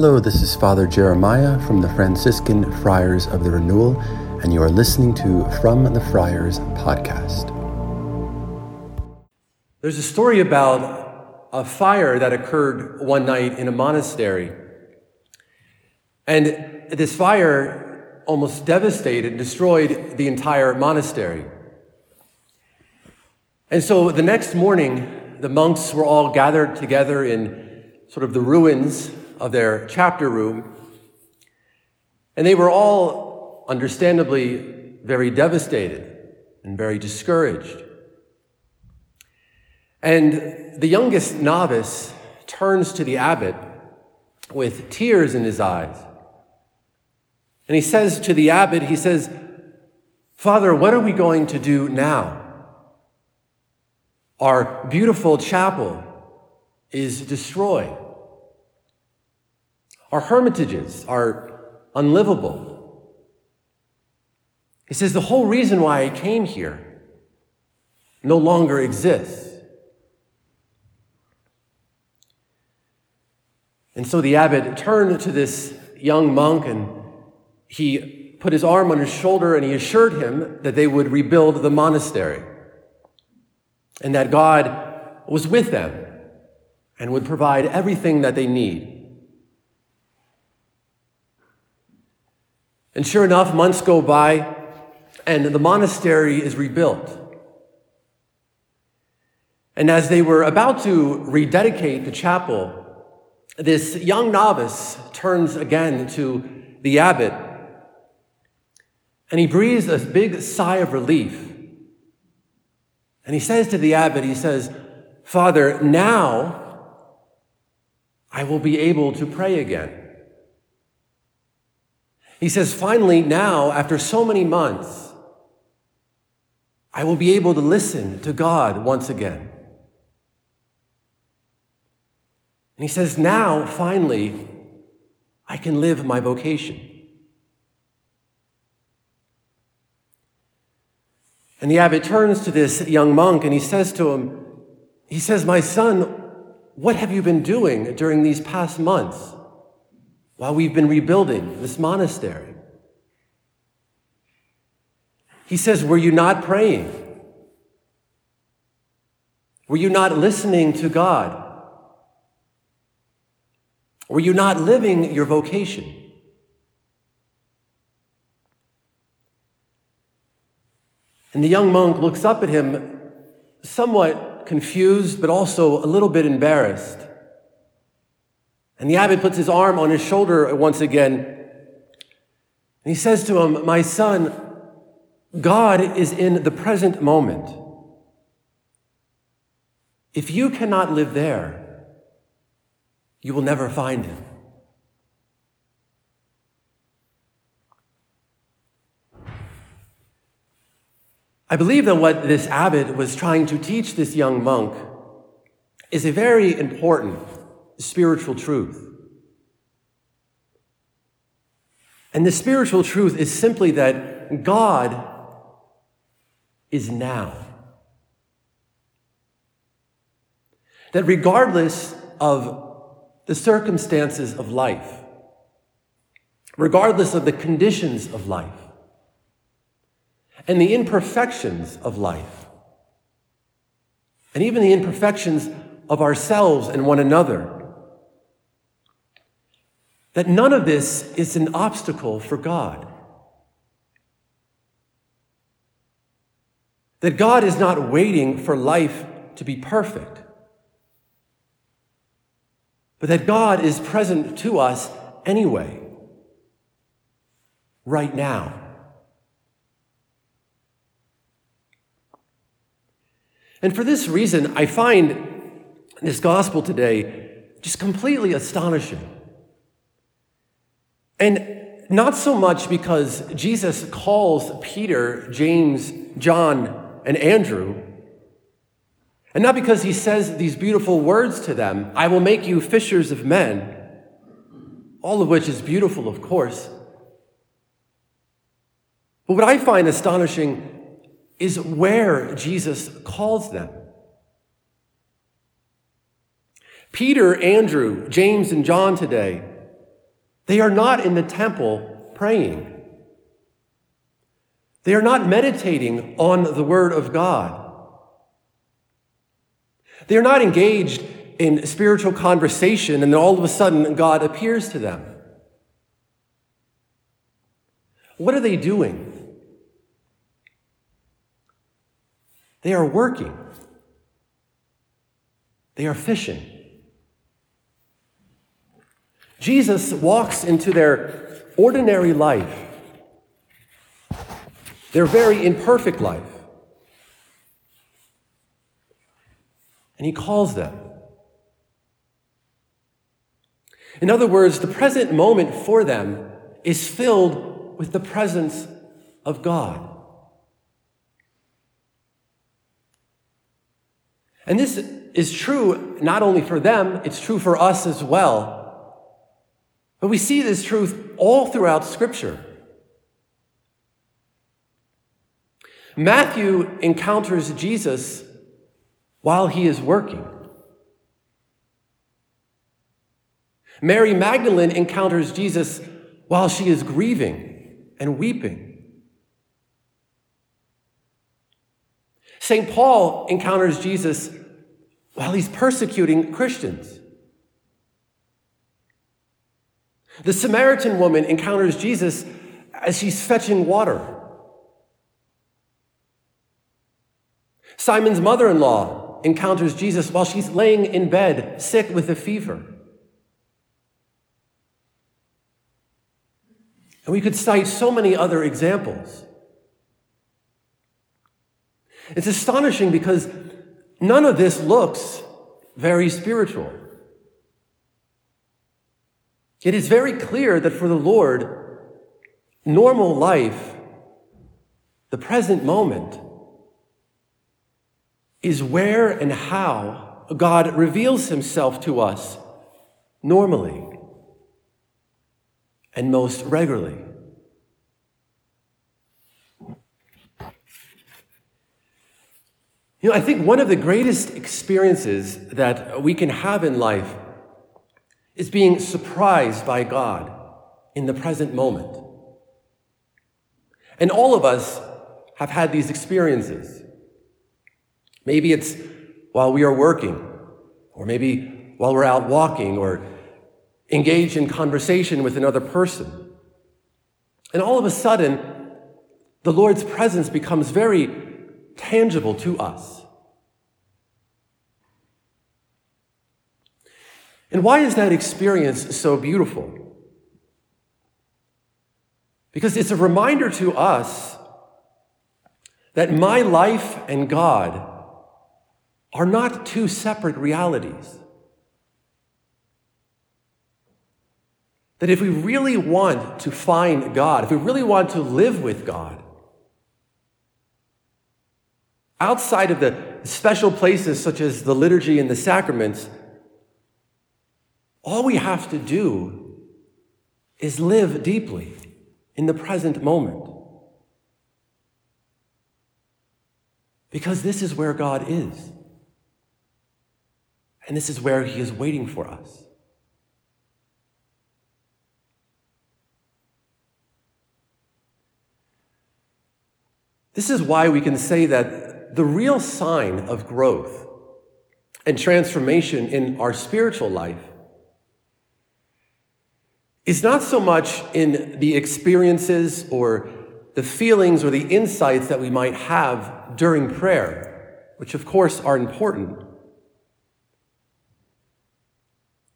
Hello, this is Father Jeremiah from the Franciscan Friars of the Renewal, and you are listening to From the Friars podcast. There's a story about a fire that occurred one night in a monastery. And this fire almost devastated destroyed the entire monastery. And so the next morning, the monks were all gathered together in sort of the ruins of their chapter room. And they were all understandably very devastated and very discouraged. And the youngest novice turns to the abbot with tears in his eyes. And he says to the abbot, he says, Father, what are we going to do now? Our beautiful chapel is destroyed. Our hermitages are unlivable. He says the whole reason why I came here no longer exists. And so the abbot turned to this young monk and he put his arm on his shoulder and he assured him that they would rebuild the monastery and that God was with them and would provide everything that they need. And sure enough, months go by and the monastery is rebuilt. And as they were about to rededicate the chapel, this young novice turns again to the abbot and he breathes a big sigh of relief. And he says to the abbot, he says, Father, now I will be able to pray again. He says, finally, now, after so many months, I will be able to listen to God once again. And he says, now, finally, I can live my vocation. And the abbot turns to this young monk and he says to him, he says, My son, what have you been doing during these past months while we've been rebuilding this monastery? He says, Were you not praying? Were you not listening to God? Were you not living your vocation? And the young monk looks up at him, somewhat confused, but also a little bit embarrassed. And the abbot puts his arm on his shoulder once again. And he says to him, My son, God is in the present moment. If you cannot live there, you will never find him. I believe that what this abbot was trying to teach this young monk is a very important spiritual truth. And the spiritual truth is simply that God is now. That regardless of the circumstances of life, regardless of the conditions of life, and the imperfections of life, and even the imperfections of ourselves and one another. That none of this is an obstacle for God. That God is not waiting for life to be perfect, but that God is present to us anyway, right now. And for this reason, I find this gospel today just completely astonishing. And not so much because Jesus calls Peter, James, John, and Andrew, and not because he says these beautiful words to them I will make you fishers of men, all of which is beautiful, of course. But what I find astonishing is where Jesus calls them. Peter, Andrew, James, and John today They are not in the temple praying. They are not meditating on the Word of God. They are not engaged in spiritual conversation and then all of a sudden God appears to them. What are they doing? They are working. They are fishing. Jesus walks into their ordinary life, their very imperfect life, and he calls them. In other words, the present moment for them is filled with the presence of God. And this is true not only for them, it's true for us as well. But we see this truth all throughout Scripture. Matthew encounters Jesus while he is working. Mary Magdalene encounters Jesus while she is grieving and weeping. St. Paul encounters Jesus while he's persecuting Christians. The Samaritan woman encounters Jesus as she's fetching water. Simon's mother in law encounters Jesus while she's laying in bed, sick with a fever. And we could cite so many other examples. It's astonishing because none of this looks very spiritual. It is very clear that for the Lord, normal life, the present moment, is where and how God reveals himself to us normally and most regularly. You know, I think one of the greatest experiences that we can have in life is being surprised by God in the present moment. And all of us have had these experiences. Maybe it's while we are working, or maybe while we're out walking, or engaged in conversation with another person. And all of a sudden, the Lord's presence becomes very tangible to us. And why is that experience so beautiful? Because it's a reminder to us that my life and God are not two separate realities. That if we really want to find God, if we really want to live with God, Outside of the special places such as the liturgy and the sacraments, all we have to do is live deeply in the present moment. Because this is where God is. And this is where He is waiting for us. This is why we can say that the real sign of growth and transformation in our spiritual life is not so much in the experiences or the feelings or the insights that we might have during prayer, which of course are important.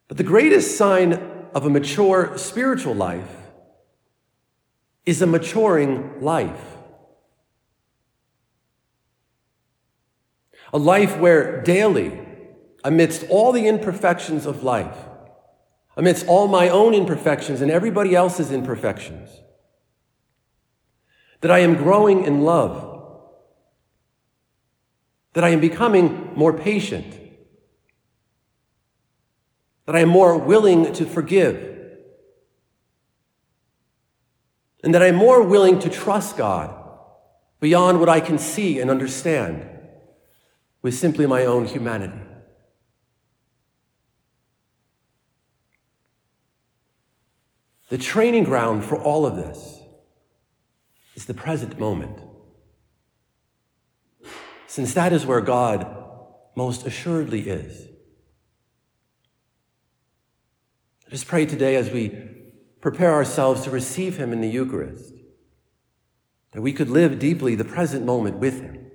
But the greatest sign of a mature spiritual life is a maturing life. A life where daily, amidst all the imperfections of life, amidst all my own imperfections and everybody else's imperfections, that I am growing in love, that I am becoming more patient, that I am more willing to forgive, and that I am more willing to trust God beyond what I can see and understand with simply my own humanity. The training ground for all of this is the present moment. Since that is where God most assuredly is. Let us pray today as we prepare ourselves to receive Him in the Eucharist, that we could live deeply the present moment with Him.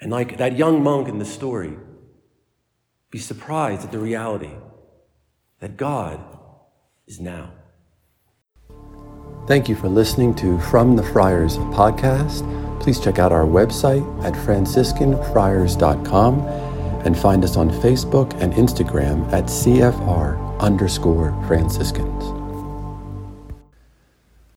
And like that young monk in the story, be surprised at the reality that God is now. Thank you for listening to From the Friars podcast. Please check out our website at franciscanfriars.com and find us on Facebook and Instagram at CFR underscore Franciscans.